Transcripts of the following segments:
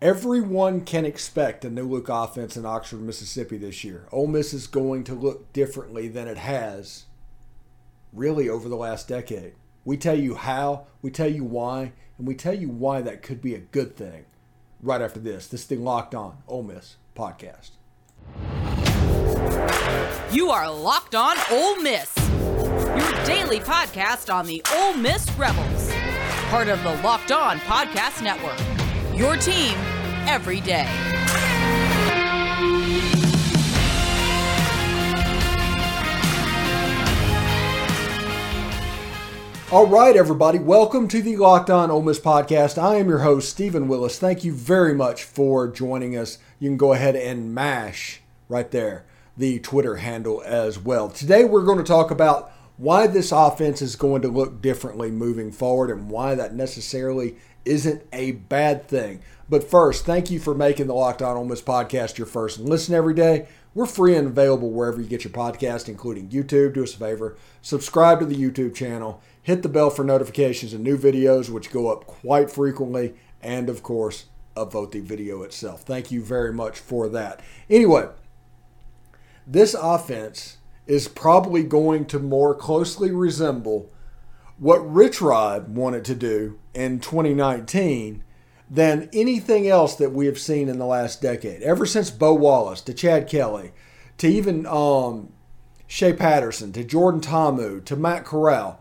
Everyone can expect a new look offense in Oxford, Mississippi this year. Ole Miss is going to look differently than it has really over the last decade. We tell you how, we tell you why, and we tell you why that could be a good thing right after this. This thing Locked On Ole Miss podcast. You are Locked On Ole Miss, your daily podcast on the Ole Miss Rebels, part of the Locked On Podcast Network. Your team every day. All right, everybody, welcome to the Locked On Ole Miss podcast. I am your host, Stephen Willis. Thank you very much for joining us. You can go ahead and mash right there the Twitter handle as well. Today, we're going to talk about why this offense is going to look differently moving forward and why that necessarily isn't a bad thing. But first, thank you for making the Locked On Ole Miss podcast your first listen every day. We're free and available wherever you get your podcast, including YouTube. Do us a favor, subscribe to the YouTube channel, hit the bell for notifications of new videos, which go up quite frequently, and of course, upvote the video itself. Thank you very much for that. Anyway, this offense is probably going to more closely resemble what Rich Rod wanted to do in 2019 than anything else that we have seen in the last decade. Ever since Bo Wallace to Chad Kelly to even um, Shea Patterson to Jordan Ta'amu to Matt Corral,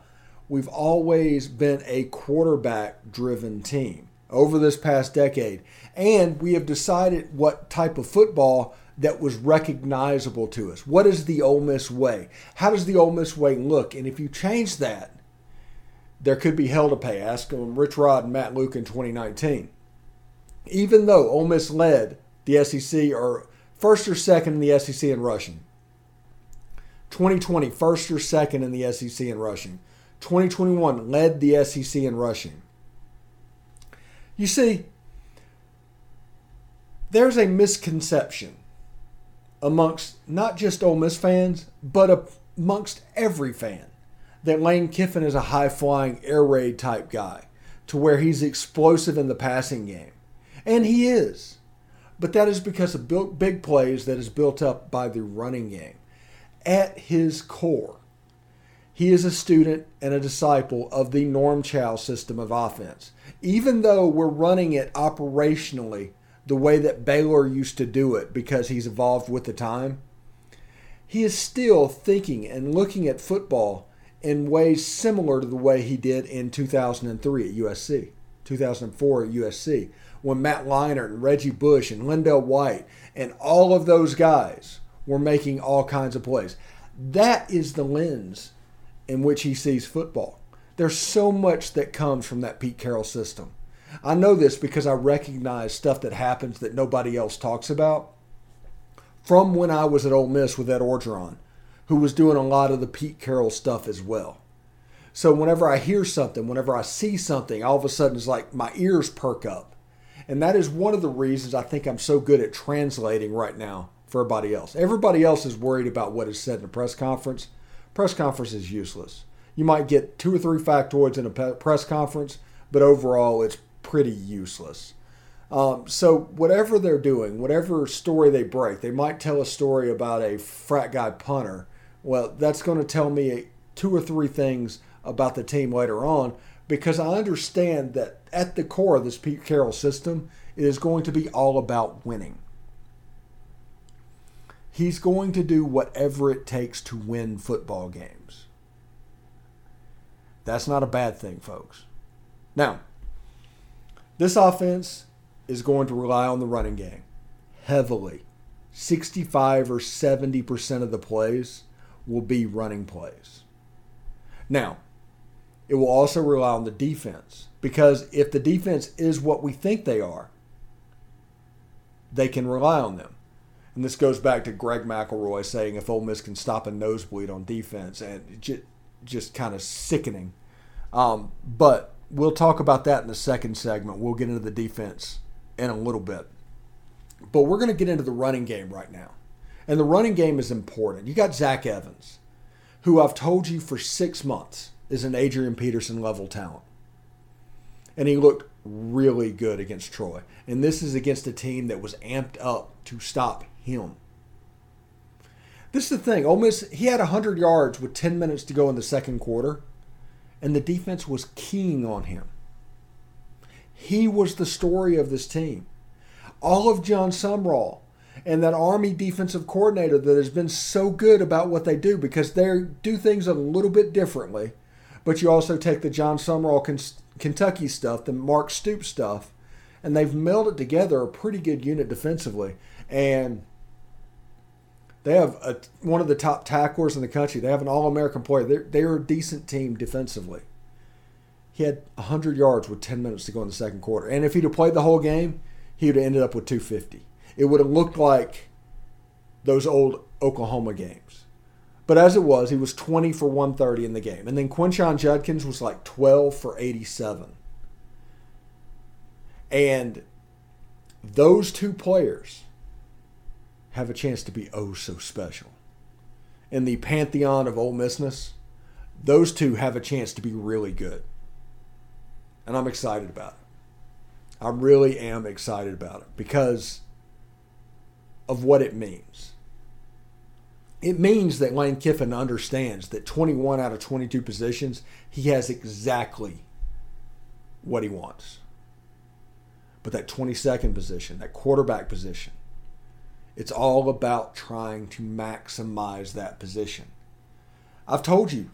we've always been a quarterback driven team over this past decade. And we have decided what type of football that was recognizable to us. What is the Ole Miss way? How does the Ole Miss way look? And if you change that, there could be hell to pay. Ask them Rich Rod and Matt Luke in 2019. Even though Ole Miss led the SEC or first or second in the SEC in rushing. 2020, first or second in the SEC in rushing. 2021 led the SEC in rushing. You see, there's a misconception amongst not just Ole Miss fans, but amongst every fan that Lane Kiffin is a high flying air raid type guy to where he's explosive in the passing game. And he is. But that is because of big plays that is built up by the running game. At his core, he is a student and a disciple of the Norm Chow system of offense. Even though we're running it operationally the way that Baylor used to do it because he's evolved with the time, he is still thinking and looking at football in ways similar to the way he did in 2003 at USC, 2004 at USC, when Matt Leinart and Reggie Bush and LenDale White and all of those guys were making all kinds of plays. That is the lens in which he sees football. There's so much that comes from that Pete Carroll system. I know this because I recognize stuff that happens that nobody else talks about from when I was at Ole Miss with Ed Orgeron who was doing a lot of the Pete Carroll stuff as well. So whenever I hear something, whenever I see something, all of a sudden it's like my ears perk up. And that is one of the reasons I think I'm so good at translating right now for everybody else. Everybody else is worried about what is said in a press conference. Press conference is useless. You might get two or three factoids in a press conference, but overall it's pretty useless. Um, so whatever they're doing, whatever story they break, they might tell a story about a frat guy punter well, that's going to tell me two or three things about the team later on because I understand that at the core of this Pete Carroll system, it is going to be all about winning. He's going to do whatever it takes to win football games. That's not a bad thing, folks. Now, this offense is going to rely on the running game heavily. 65 or 70% of the plays will be running plays. Now, it will also rely on the defense because if the defense is what we think they are, they can rely on them. And this goes back to Greg McElroy saying if Ole Miss can stop a nosebleed on defense, and just, just kind of sickening. Um, but we'll talk about that in the second segment. We'll get into the defense in a little bit. But we're going to get into the running game right now. And the running game is important. You got Zach Evans, who I've told you for six months is an Adrian Peterson level talent. And he looked really good against Troy. And this is against a team that was amped up to stop him. This is the thing. Ole Miss, he had 100 yards with 10 minutes to go in the second quarter, and the defense was keying on him. He was the story of this team. All of Jon Sumrall and that Army defensive coordinator that has been so good about what they do because they do things a little bit differently. But you also take the Jon Sumrall Kentucky stuff, the Mark Stoops stuff, and they've melded together a pretty good unit defensively. And they have a, one of the top tacklers in the country. They have an All American player. They're, they're a decent team defensively. He had 100 yards with 10 minutes to go in the second quarter. And if he'd have played the whole game, he would have ended up with 250. It would have looked like those old Oklahoma games. But as it was, he was 20 for 130 in the game. And then Quinshon Judkins was like 12 for 87. And those two players have a chance to be oh so special. In the pantheon of Ole Missness, those two have a chance to be really good. And I'm excited about it. I really am excited about it because of what it means. It means that Lane Kiffin understands that 21 out of 22 positions, he has exactly what he wants. But that 22nd position, that quarterback position, it's all about trying to maximize that position. I've told you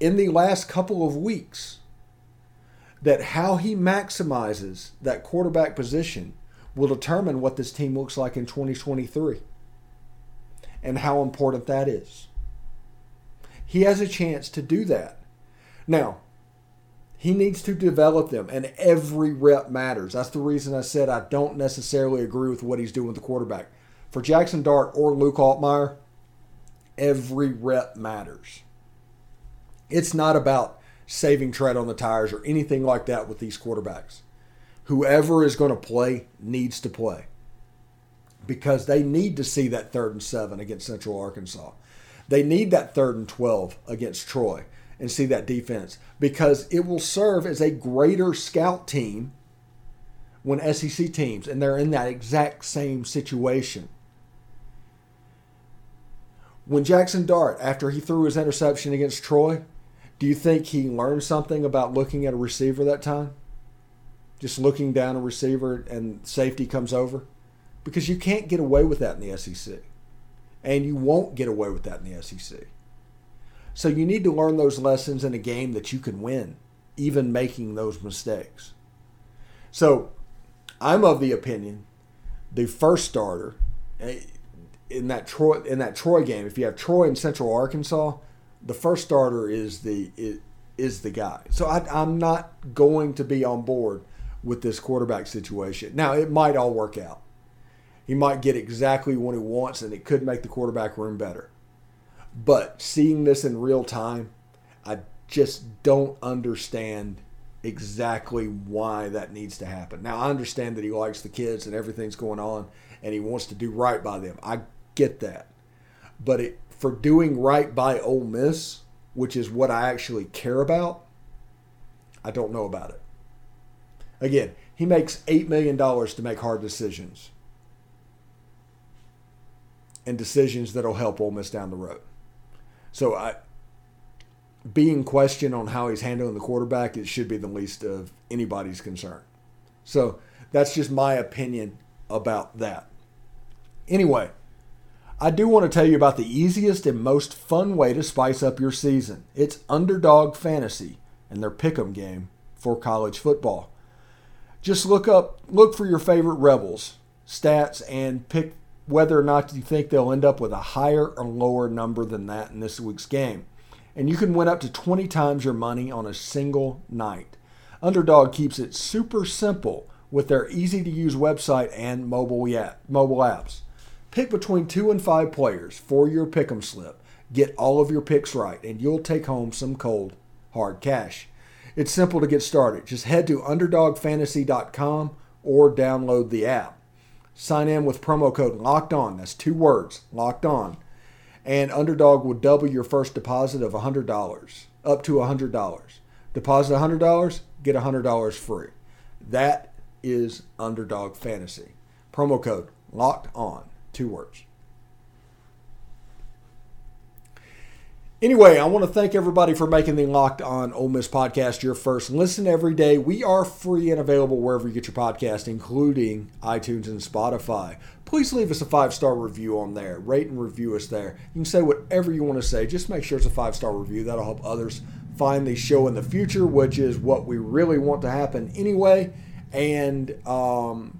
in the last couple of weeks that how he maximizes that quarterback position will determine what this team looks like in 2023 and how important that is. He has a chance to do that. Now, he needs to develop them, and every rep matters. That's the reason I said I don't necessarily agree with what he's doing with the quarterback. For Jackson Dart or Luke Altmyer, every rep matters. It's not about saving tread on the tires or anything like that with these quarterbacks. Whoever is going to play needs to play because they need to see that third and seven against Central Arkansas. They need that third and 12 against Troy and see that defense because it will serve as a greater scout team when SEC teams and they're in that exact same situation. When Jackson Dart, after he threw his interception against Troy, do you think he learned something about looking at a receiver that time? Just looking down a receiver and safety comes over? because you can't get away with that in the SEC. And you won't get away with that in the SEC. So you need to learn those lessons in a game that you can win, even making those mistakes. So I'm of the opinion the first starter eh, in that Troy in that Troy game, if you have Troy and Central Arkansas, the first starter is the is, is the guy. So I, I'm not going to be on board with this quarterback situation. Now it might all work out he might get exactly what he wants and it could make the quarterback room better. But seeing this in real time, I just don't understand exactly why that needs to happen. Now, I understand that he likes the kids and everything's going on and he wants to do right by them. I get that. But it, for doing right by Ole Miss, which is what I actually care about, I don't know about it. Again, he makes $8 million to make hard decisions and decisions that'll help Ole Miss down the road. So I being questioned on how he's handling the quarterback, it should be the least of anybody's concern. So that's just my opinion about that. Anyway, I do want to tell you about the easiest and most fun way to spice up your season. It's Underdog Fantasy and their pick'em game for college football. Just look up look for your favorite rebels, stats and pick whether or not you think they'll end up with a higher or lower number than that in this week's game. And you can win up to 20 times your money on a single night. Underdog keeps it super simple with their easy to use website and mobile, mobile apps. Pick between two and five players for your pick'em slip. Get all of your picks right, and you'll take home some cold, hard cash. It's simple to get started. Just head to underdogfantasy.com or download the app. Sign in with promo code locked on. That's two words, locked on. And Underdog will double your first deposit of $100, up to $100. Deposit $100, get $100 free. That is Underdog Fantasy. Promo code locked on. Two words. Anyway, I want to thank everybody for making the Locked On Ole Miss podcast your first listen every day. We are free and available wherever you get your podcast, including iTunes and Spotify. Please leave us a five star review on there. Rate and review us there. You can say whatever you want to say. Just make sure it's a five star review. That'll help others find the show in the future, which is what we really want to happen anyway. And um,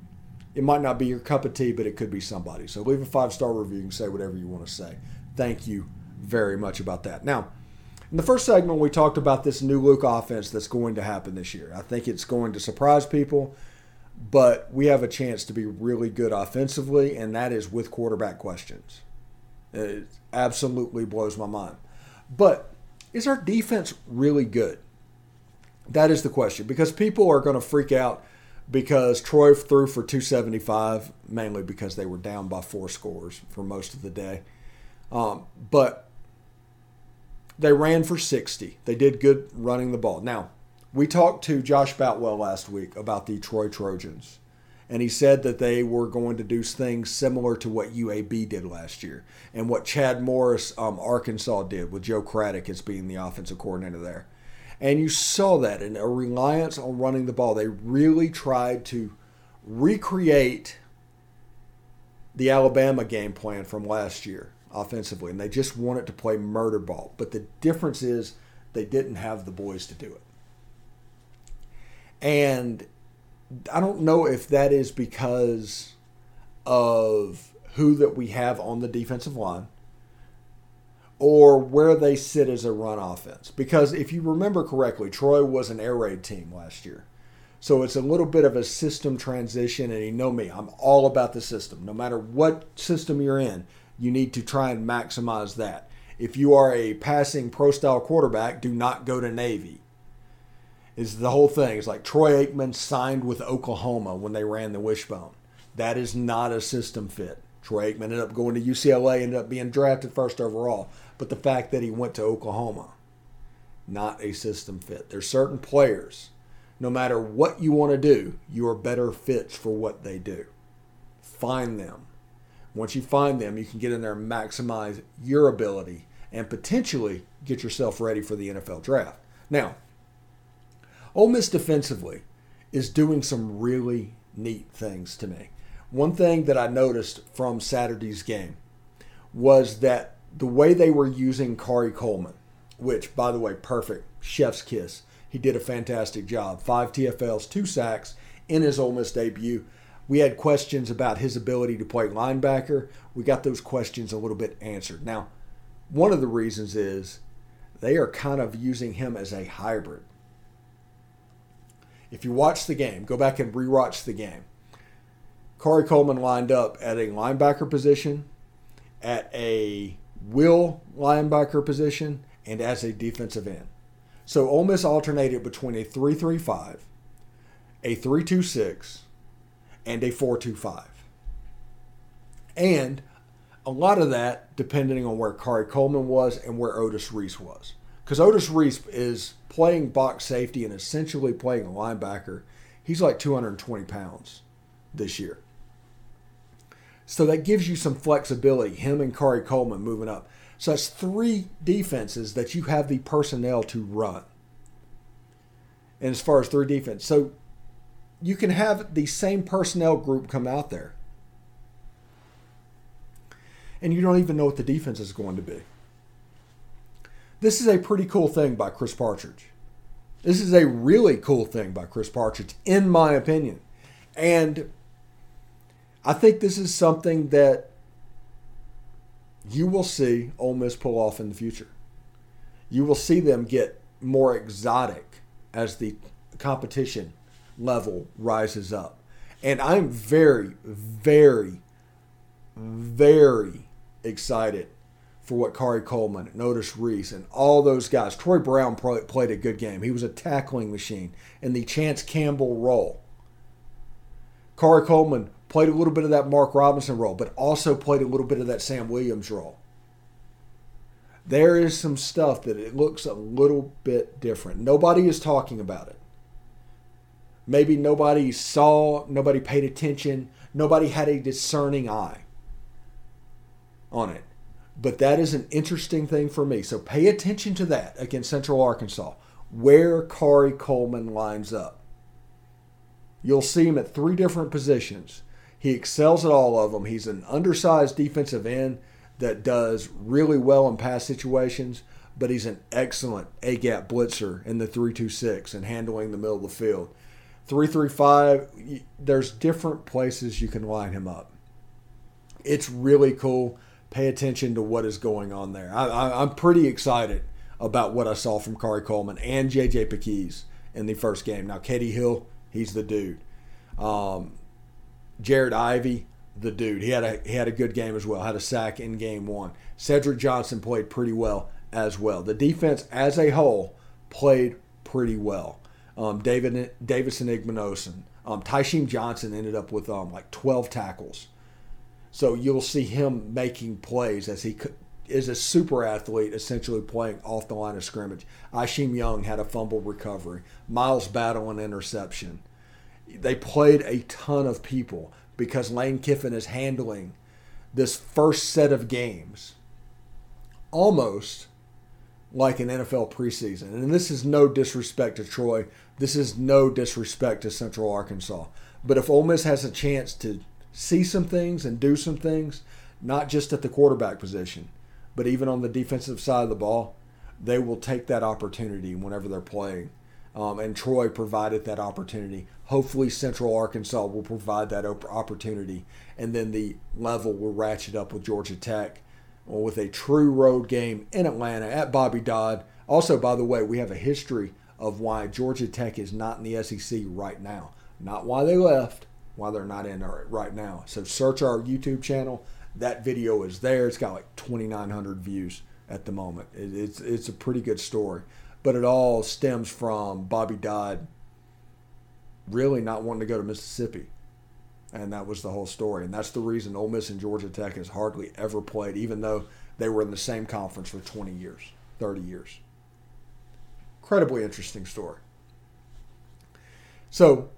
it might not be your cup of tea, but it could be somebody. So leave a five star review and say whatever you want to say. Thank you very much about that. Now, in the first segment, we talked about this new look offense that's going to happen this year. I think it's going to surprise people, but we have a chance to be really good offensively, and that is with quarterback questions. It absolutely blows my mind. But is our defense really good? That is the question because people are going to freak out because Troy threw for 275, mainly because they were down by four scores for most of the day. Um, but they ran for 60. They did good running the ball. Now, we talked to Josh Boutwell last week about the Troy Trojans, and he said that they were going to do things similar to what UAB did last year and what Chad Morris, um, Arkansas, did with Joe Craddock as being the offensive coordinator there. And you saw that in a reliance on running the ball. They really tried to recreate the Alabama game plan from last year offensively, and they just wanted to play murder ball. But the difference is they didn't have the boys to do it. And I don't know if that is because of who that we have on the defensive line or where they sit as a run offense. Because if you remember correctly, Troy was an air raid team last year. So it's a little bit of a system transition, and you know me, I'm all about the system. No matter what system you're in, you need to try and maximize that. If you are a passing pro style quarterback, do not go to Navy. Is the whole thing. It's like Troy Aikman signed with Oklahoma when they ran the wishbone. That is not a system fit. Troy Aikman ended up going to UCLA, ended up being drafted first overall. But the fact that he went to Oklahoma, not a system fit. There's certain players, no matter what you want to do, you are better fits for what they do. Find them once you find them, you can get in there and maximize your ability and potentially get yourself ready for the NFL draft. Now, Ole Miss defensively is doing some really neat things to me. One thing that I noticed from Saturday's game was that the way they were using Khari Coleman, which, by the way, perfect, chef's kiss. He did a fantastic job. Five TFLs, two sacks in his Ole Miss debut. We had questions about his ability to play linebacker. We got those questions a little bit answered. Now, one of the reasons is they are kind of using him as a hybrid. If you watch the game, go back and rewatch the game. Khari Coleman lined up at a linebacker position, at a will linebacker position, and as a defensive end. So Ole Miss alternated between a 3-3-5, a 3-2-6, and a 425. And a lot of that depending on where Khari Coleman was and where Otis Reese was. Because Otis Reese is playing box safety and essentially playing a linebacker. He's like 220 pounds this year. So that gives you some flexibility, him and Khari Coleman moving up. So that's three defenses that you have the personnel to run. And as far as three defense, so you can have the same personnel group come out there. And you don't even know what the defense is going to be. This is a pretty cool thing by Chris Partridge. This is a really cool thing by Chris Partridge, in my opinion. And I think this is something that you will see Ole Miss pull off in the future. You will see them get more exotic as the competition level rises up. And I'm very, very, very excited for what Khari Coleman Otis Reese and all those guys. Troy Brown played a good game. He was a tackling machine in the Chance Campbell role. Khari Coleman played a little bit of that Mark Robinson role, but also played a little bit of that Sam Williams role. There is some stuff that it looks a little bit different. Nobody is talking about it Maybe nobody saw, nobody paid attention, nobody had a discerning eye on it. But that is an interesting thing for me. So pay attention to that against Central Arkansas, where Khari Coleman lines up. You'll see him at three different positions. He excels at all of them. He's an undersized defensive end that does really well in pass situations, but he's an excellent A gap blitzer in the 326 and handling the middle of the field. 335, there's different places you can line him up. It's really cool. Pay attention to what is going on there. I, am pretty excited about what I saw from Khari Coleman and JJ Pegues in the first game. Now, KD Hill, he's the dude. Um, Jared Ivey, the dude. He had a he had a good game as well. Had a sack in game one. Cedric Johnson played pretty well as well. The defense as a whole played pretty well. Um, David Davison Igbinosun, um, Tysheem Johnson ended up with um, like 12 tackles. So you'll see him making plays as he is a super athlete, essentially playing off the line of scrimmage. Isheem Young had a fumble recovery. Miles Battle an interception. They played a ton of people because Lane Kiffin is handling this first set of games almost like an NFL preseason. And this is no disrespect to Troy. This is no disrespect to Central Arkansas. But if Ole Miss has a chance to see some things and do some things, not just at the quarterback position, but even on the defensive side of the ball, they will take that opportunity whenever they're playing. Um, and Troy provided that opportunity. Hopefully, Central Arkansas will provide that opportunity, and then the level will ratchet up with Georgia Tech with a true road game in Atlanta at Bobby Dodd. Also, by the way, we have a history of why Georgia Tech is not in the SEC right now. Not why they left, why they're not in right now. So search our YouTube channel. That video is there. It's got like 2,900 views at the moment. It's it's a pretty good story, but it all stems from Bobby Dodd really not wanting to go to Mississippi. And that was the whole story. And that's the reason Ole Miss and Georgia Tech has hardly ever played, even though they were in the same conference for 20 years, 30 years. Incredibly interesting story. So,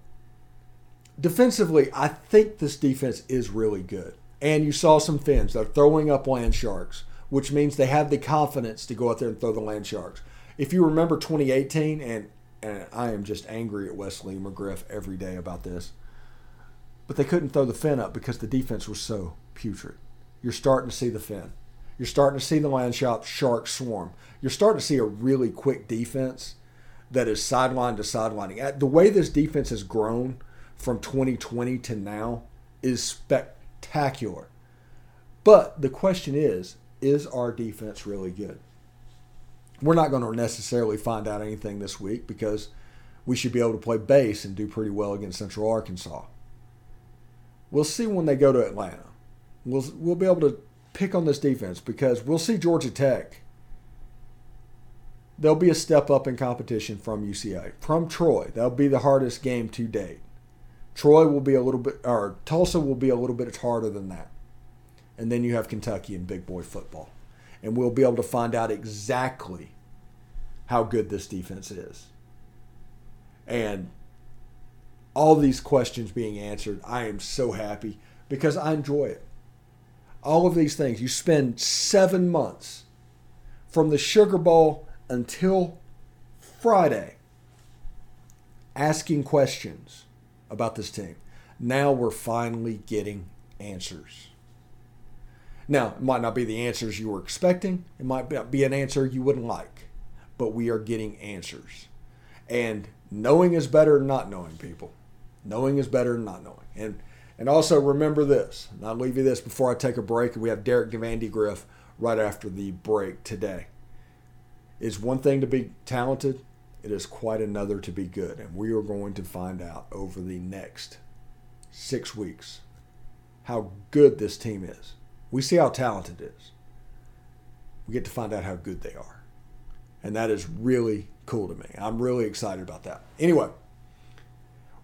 defensively, I think this defense is really good. And you saw some fins. They're throwing up land sharks, which means they have the confidence to go out there and throw the land sharks. If you remember 2018, and, and I am just angry at Wesley McGriff every day about this but they couldn't throw the fin up because the defense was so putrid. You're starting to see the fin. You're starting to see the land shop shark swarm. You're starting to see a really quick defense that is sideline to sidelining. The way this defense has grown from 2020 to now is spectacular. But the question is, is our defense really good? We're not going to necessarily find out anything this week because we should be able to play base and do pretty well against Central Arkansas. We'll see when they go to Atlanta. We'll we'll be able to pick on this defense because we'll see Georgia Tech. There'll be a step up in competition from UCA. From Troy, that'll be the hardest game to date. Troy will be a little bit, or Tulsa will be a little bit harder than that. And then you have Kentucky and big boy football. And we'll be able to find out exactly how good this defense is. And all these questions being answered. I am so happy because I enjoy it. All of these things. You spend seven months from the Sugar Bowl until Friday asking questions about this team. Now we're finally getting answers. Now, it might not be the answers you were expecting, it might be an answer you wouldn't like, but we are getting answers. And knowing is better than not knowing, people. Knowing is better than not knowing. And and also remember this, and I'll leave you this before I take a break, and we have Derek Vandergriff right after the break today. It's one thing to be talented, it is quite another to be good. And we are going to find out over the next six weeks how good this team is. We see how talented is. We get to find out how good they are. And that is really cool to me. I'm really excited about that. Anyway,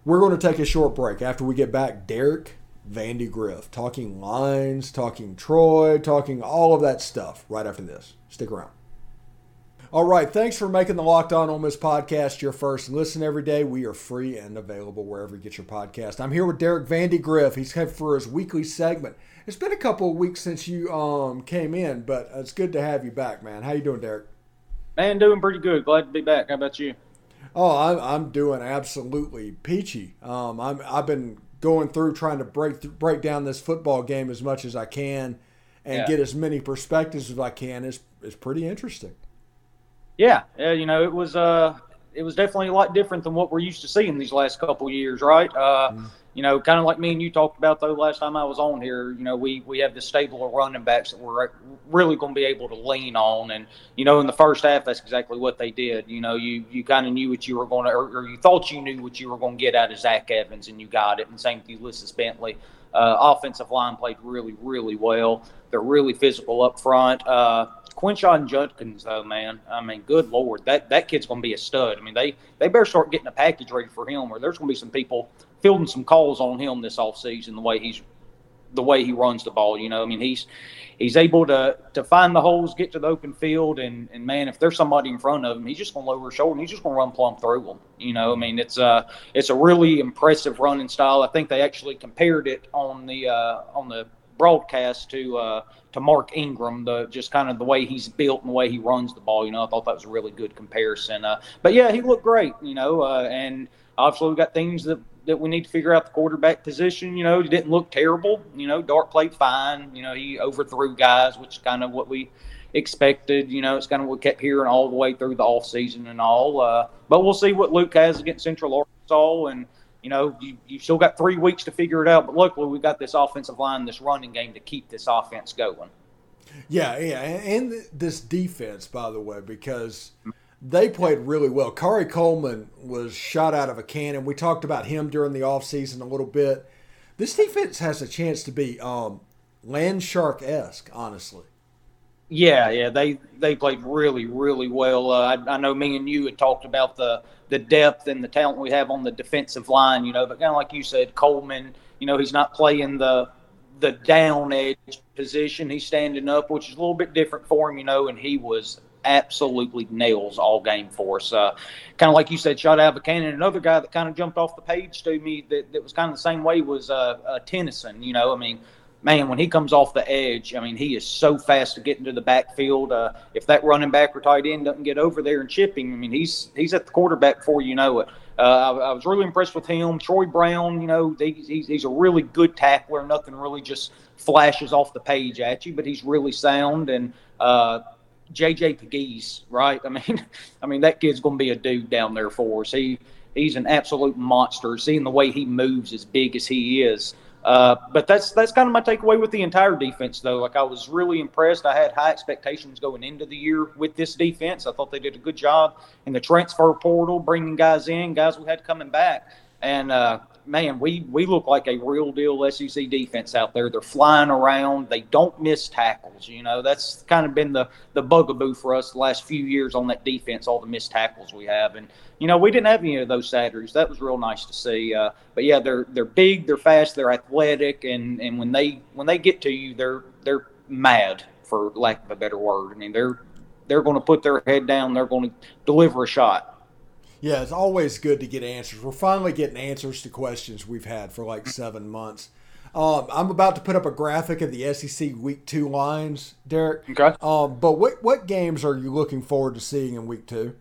we're going to take a short break. After we get back, Derek Vandergriff talking lines, talking Troy, talking all of that stuff right after this. Stick around. All right. Thanks for making the Locked On Ole Miss podcast your first listen every day. We are free and available wherever you get your podcast. I'm here with Derek Vandergriff. He's here for his weekly segment. It's been a couple of weeks since you um, came in, but it's good to have you back, man. How you doing, Derek? Man, doing pretty good. Glad to be back. How about you? Oh, I'm, I'm doing absolutely peachy. Um, I'm I've been going through trying to break break down this football game as much as I can, and yeah. get as many perspectives as I can. It's it's pretty interesting. Yeah, yeah, you know, it was uh, it was definitely a lot different than what we're used to seeing these last couple years, right? Uh, mm. You know, kind of like me and you talked about though last time I was on here. You know, we we have this stable of running backs that we're really going to be able to lean on, and you know, in the first half, that's exactly what they did. You know, you you kind of knew what you were going to, or, or, you thought you knew what you were going to get out of Zach Evans, and you got it. And same with Ulysses Bentley. Uh, offensive line played really, really well. They're really physical up front. Uh, Quinshon Judkins, though, man, I mean, good lord, that that kid's going to be a stud. I mean, they they better start getting a package ready for him, or there's going to be some people fielding some calls on him this offseason the way he's the way he runs the ball. You know, I mean, he's he's able to to find the holes, get to the open field, and and man, if there's somebody in front of him, he's just to lower his shoulder and he's just to run plumb through them. You know, I mean, it's a it's a really impressive running style. I think they actually compared it on the uh, on the broadcast to uh, to Mark Ingram, the just kind of the way he's built and the way he runs the ball. You know, I thought that was a really good comparison. Uh, but yeah, he looked great. You know, uh, and obviously we got things that that we need to figure out the quarterback position. You know, he didn't look terrible. You know, Dart played fine. You know, he overthrew guys, which is kind of what we expected. You know, it's kind of what we kept hearing all the way through the off season and all. Uh, but we'll see what Luke has against Central Arkansas and you know, you, you still got three weeks to figure it out. But luckily, we've got this offensive line, this running game to keep this offense going. Yeah, yeah, and this defense, by the way, because they played really well. Khari Coleman was shot out of a cannon. We talked about him during the offseason a little bit. This defense has a chance to be um, land shark esque, honestly. Yeah, yeah, they they played really, really well. Uh, I, I know me and you had talked about the the depth and the talent we have on the defensive line, you know. But kind of like you said, Coleman, you know, he's not playing the the down edge position. He's standing up, which is a little bit different for him, you know. And he was absolutely nails all game for us. Uh, kind of like you said, shot out of a cannon. Another guy that kind of jumped off the page to me that, that was kind of the same way was uh, uh, Tennyson. You know, I mean, man, when he comes off the edge, I mean, he is so fast to get into the backfield. Uh, if that running back or tight end doesn't get over there and chip him, I mean, he's he's at the quarterback before you know it. Uh, I, I, was really impressed with him. Troy Brown, you know, he's, he's a really good tackler. Nothing really just flashes off the page at you, but he's really sound. And uh, JJ Pegues, right? I mean, I mean that kid's going to be a dude down there for us. He he's an absolute monster. Seeing the way he moves, as big as he is. Uh, but that's that's kind of my takeaway with the entire defense, though. Like I was really impressed. I had high expectations going into the year with this defense. I thought they did a good job in the transfer portal, bringing guys in, guys we had coming back, and uh, man, we we look like a real deal SEC defense out there. They're flying around. They don't miss tackles. You know, that's kind of been the the bugaboo for us the last few years on that defense. All the missed tackles we have, and you know, we didn't have any of those Saturdays. That was real nice to see. Uh, but yeah, they're they're big, they're fast, they're athletic, and and when they when they get to you, they're they're mad for lack of a better word. I mean, they're they're going to put their head down. They're going to deliver a shot. Yeah, it's always good to get answers. We're finally getting answers to questions we've had for like seven months. Um, I'm about to put up a graphic of the SEC Week Two lines, Derek. Okay. Um, but what what games are you looking forward to seeing in Week Two?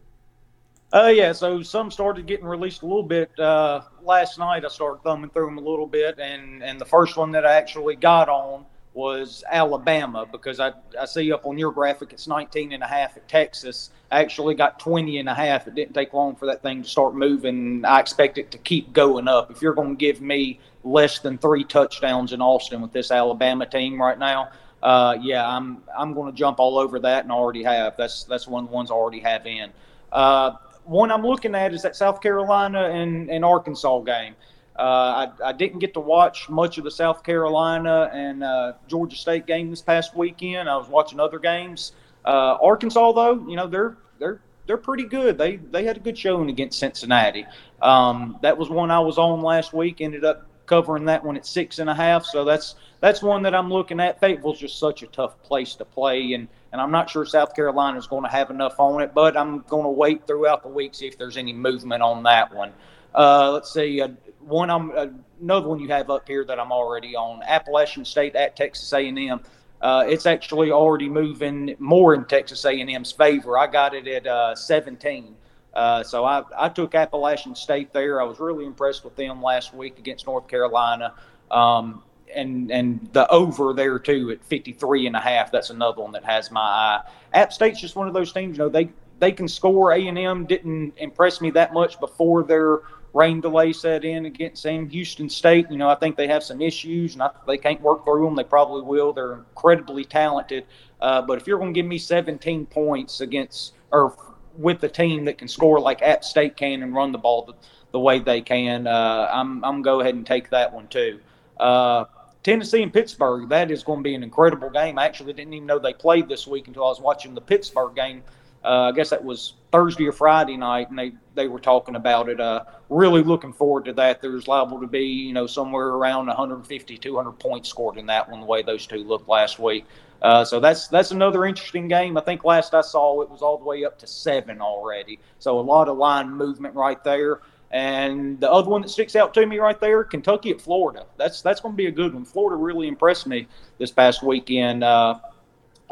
Uh, yeah. So some started getting released a little bit uh, last night. I started thumbing through them a little bit, and and the first one that I actually got on was Alabama because I, I see up on your graphic it's 19 and a half at Texas. I actually got 20 and a half. It didn't take long for that thing to start moving. I expect it to keep going up. If you're going to give me less than three touchdowns in Austin with this Alabama team right now, uh, yeah, I'm I'm going to jump all over that and already have. That's that's one of the ones I already have in. Uh, one I'm looking at is that South Carolina and, and Arkansas game. Uh, I, I, didn't get to watch much of the South Carolina and uh, Georgia State game this past weekend. I was watching other games. Uh, Arkansas, though, you know they're they're they're pretty good. They they had a good showing against Cincinnati. Um, that was one I was on last week. Ended up covering that one at six and a half. So that's that's one that I'm looking at. Fayetteville's just such a tough place to play, and and I'm not sure South Carolina is going to have enough on it, but I'm going to wait throughout the week see if there's any movement on that one. Uh, let's see, uh, one I'm uh, another one you have up here that I'm already on. Appalachian State at Texas A&M. Uh, it's actually already moving more in Texas A&M's favor. I got it at uh, 17. Uh, so I, I took Appalachian State there. I was really impressed with them last week against North Carolina. Um, and and the over there too at 53 and a half. That's another one that has my eye. App State's just one of those teams. You know, they they can score. A and M didn't impress me that much before their rain delay set in against Sam Houston State. You know, I think they have some issues, and I, they can't work through them. They probably will. They're incredibly talented. Uh, but if you're going to give me 17 points against or with a team that can score like App State can and run the ball the, the way they can, uh, I'm I'm go ahead and take that one too. Uh, Tennessee and Pittsburgh, that is going to be an incredible game. I actually didn't even know they played this week until I was watching the Pittsburgh game. Uh, I guess that was Thursday or Friday night, and they, they were talking about it. Uh, really looking forward to that. There's liable to be, you know, somewhere around 150, 200 points scored in that one, the way those two looked last week. Uh, so that's that's another interesting game. I think last I saw it was all the way up to seven already. So a lot of line movement right there. And the other one that sticks out to me right there, Kentucky at Florida. That's that's going to be a good one. Florida really impressed me this past weekend. Uh,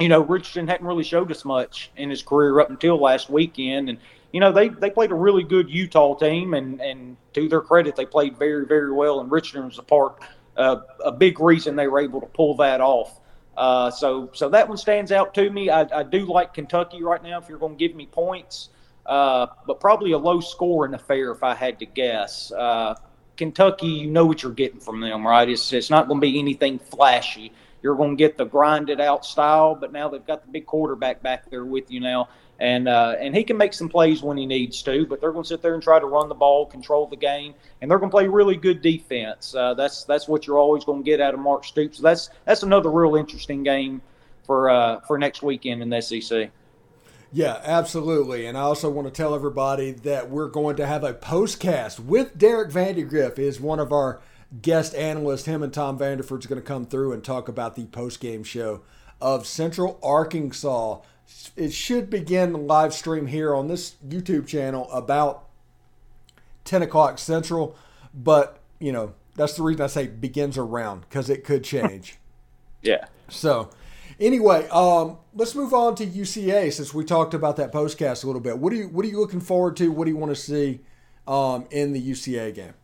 you know, Richardson hadn't really showed us much in his career up until last weekend, and you know they they played a really good Utah team, and and to their credit, they played very very well, and Richardson was a part, uh, a big reason they were able to pull that off. Uh, so so that one stands out to me. I, I do like Kentucky right now. If you're going to give me points. Uh, but probably a low scoring affair if I had to guess. Uh, Kentucky, you know what you're getting from them, right? It's it's not going to be anything flashy. You're going to get the grinded out style, but now they've got the big quarterback back there with you now, and uh, and he can make some plays when he needs to. But they're going to sit there and try to run the ball, control the game, and they're going to play really good defense. Uh, that's that's what you're always going to get out of Mark Stoops. So that's that's another real interesting game for uh, for next weekend in the SEC. Yeah, absolutely. And I also want to tell everybody that we're going to have a postcast with Derek Vandergriff is one of our guest analyst, Him and Tom Vanderford's going to come through and talk about the post-game show of Central Arkansas. It should begin the live stream here on this YouTube channel about 10 o'clock Central. But, you know, that's the reason I say begins around because it could change. yeah. So Anyway, um, let's move on to UCA since we talked about that postcast a little bit. What are you What are you looking forward to? What do you want to see um, in the UCA game?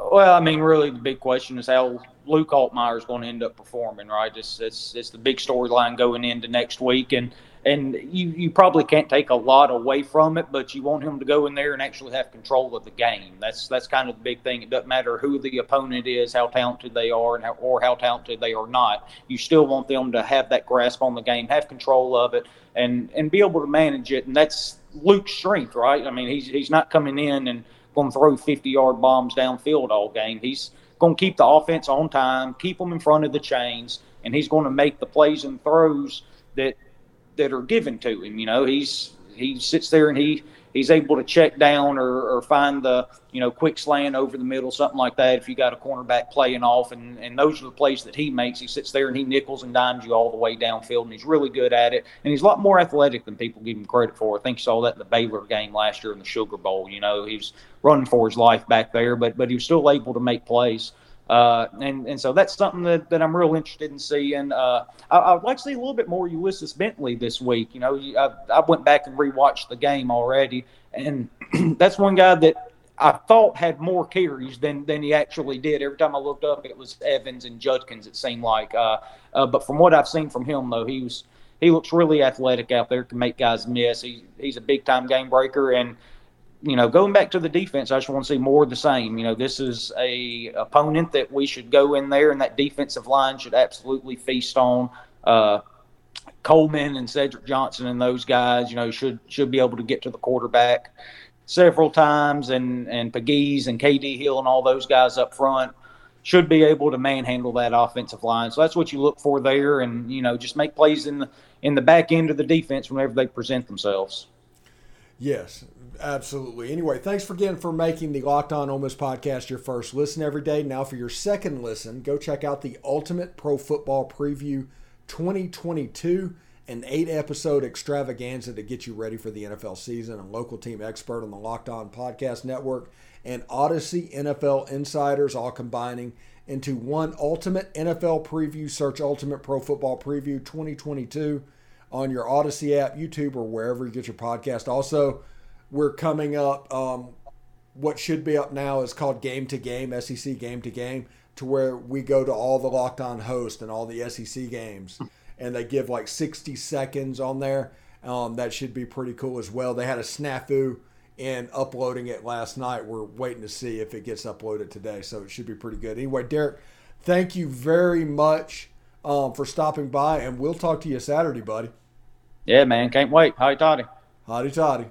Well, I mean, really, the big question is how Luke Altmyer is going to end up performing, right? It's it's, it's the big storyline going into next week, and and you, you probably can't take a lot away from it, but you want him to go in there and actually have control of the game. That's that's kind of the big thing. It doesn't matter who the opponent is, how talented they are, and how, or how talented they are not. You still want them to have that grasp on the game, have control of it, and and be able to manage it. And that's Luke's strength, right? I mean, he's he's not coming in and going to throw 50 yard bombs downfield all game. He's going to keep the offense on time, keep them in front of the chains, and he's going to make the plays and throws that that are given to him. You know, he's he sits there and he he's able to check down or, or find the you know quick slant over the middle, something like that. If you got a cornerback playing off, and and those are the plays that he makes. He sits there and he nickels and dimes you all the way downfield, and he's really good at it. And he's a lot more athletic than people give him credit for. I think you saw that in the Baylor game last year in the Sugar Bowl. You know, he was running for his life back there, but but he was still able to make plays. Uh, and and so that's something that, that I'm real interested in seeing. Uh, I, I, would like to see a little bit more Ulysses Bentley this week. You know, I, I went back and rewatched the game already, and that's one guy that I thought had more carries than than he actually did. Every time I looked up, it was Evans and Judkins. It seemed like, uh, uh, but from what I've seen from him, though, he was he looks really athletic out there, can make guys miss. He, he's a big time game breaker, and you know, going back to the defense, I just want to see more of the same. You know, this is a opponent that we should go in there, and that defensive line should absolutely feast on. Uh, Coleman and Cedric Johnson and those guys, you know, should should be able to get to the quarterback several times, and and Pegues and KD Hill and all those guys up front should be able to manhandle that offensive line. So that's what you look for there, and you know, just make plays in the in the back end of the defense whenever they present themselves. Yes, absolutely. Anyway, thanks for again for making the Locked On Ole Miss podcast your first listen every day. Now, for your second listen, go check out the Ultimate Pro Football Preview 2022 an eight episode extravaganza to get you ready for the NFL season, a local team expert on the Locked On Podcast Network, and Audacy NFL Insiders all combining into one ultimate NFL preview. Search Ultimate Pro Football Preview 2022 on your Audacy app, YouTube, or wherever you get your podcast. Also, we're coming up. Um, what should be up now is called Game to Game, SEC Game to Game, to where we go to all the locked on hosts and all the SEC games and they give like 60 seconds on there. Um, that should be pretty cool as well. They had a snafu in uploading it last night. We're waiting to see if it gets uploaded today, so it should be pretty good. Anyway, Derek, thank you very much um, for stopping by, and we'll talk to you Saturday, buddy. Yeah, man. Can't wait. Hotty Toddy. Hotty Toddy.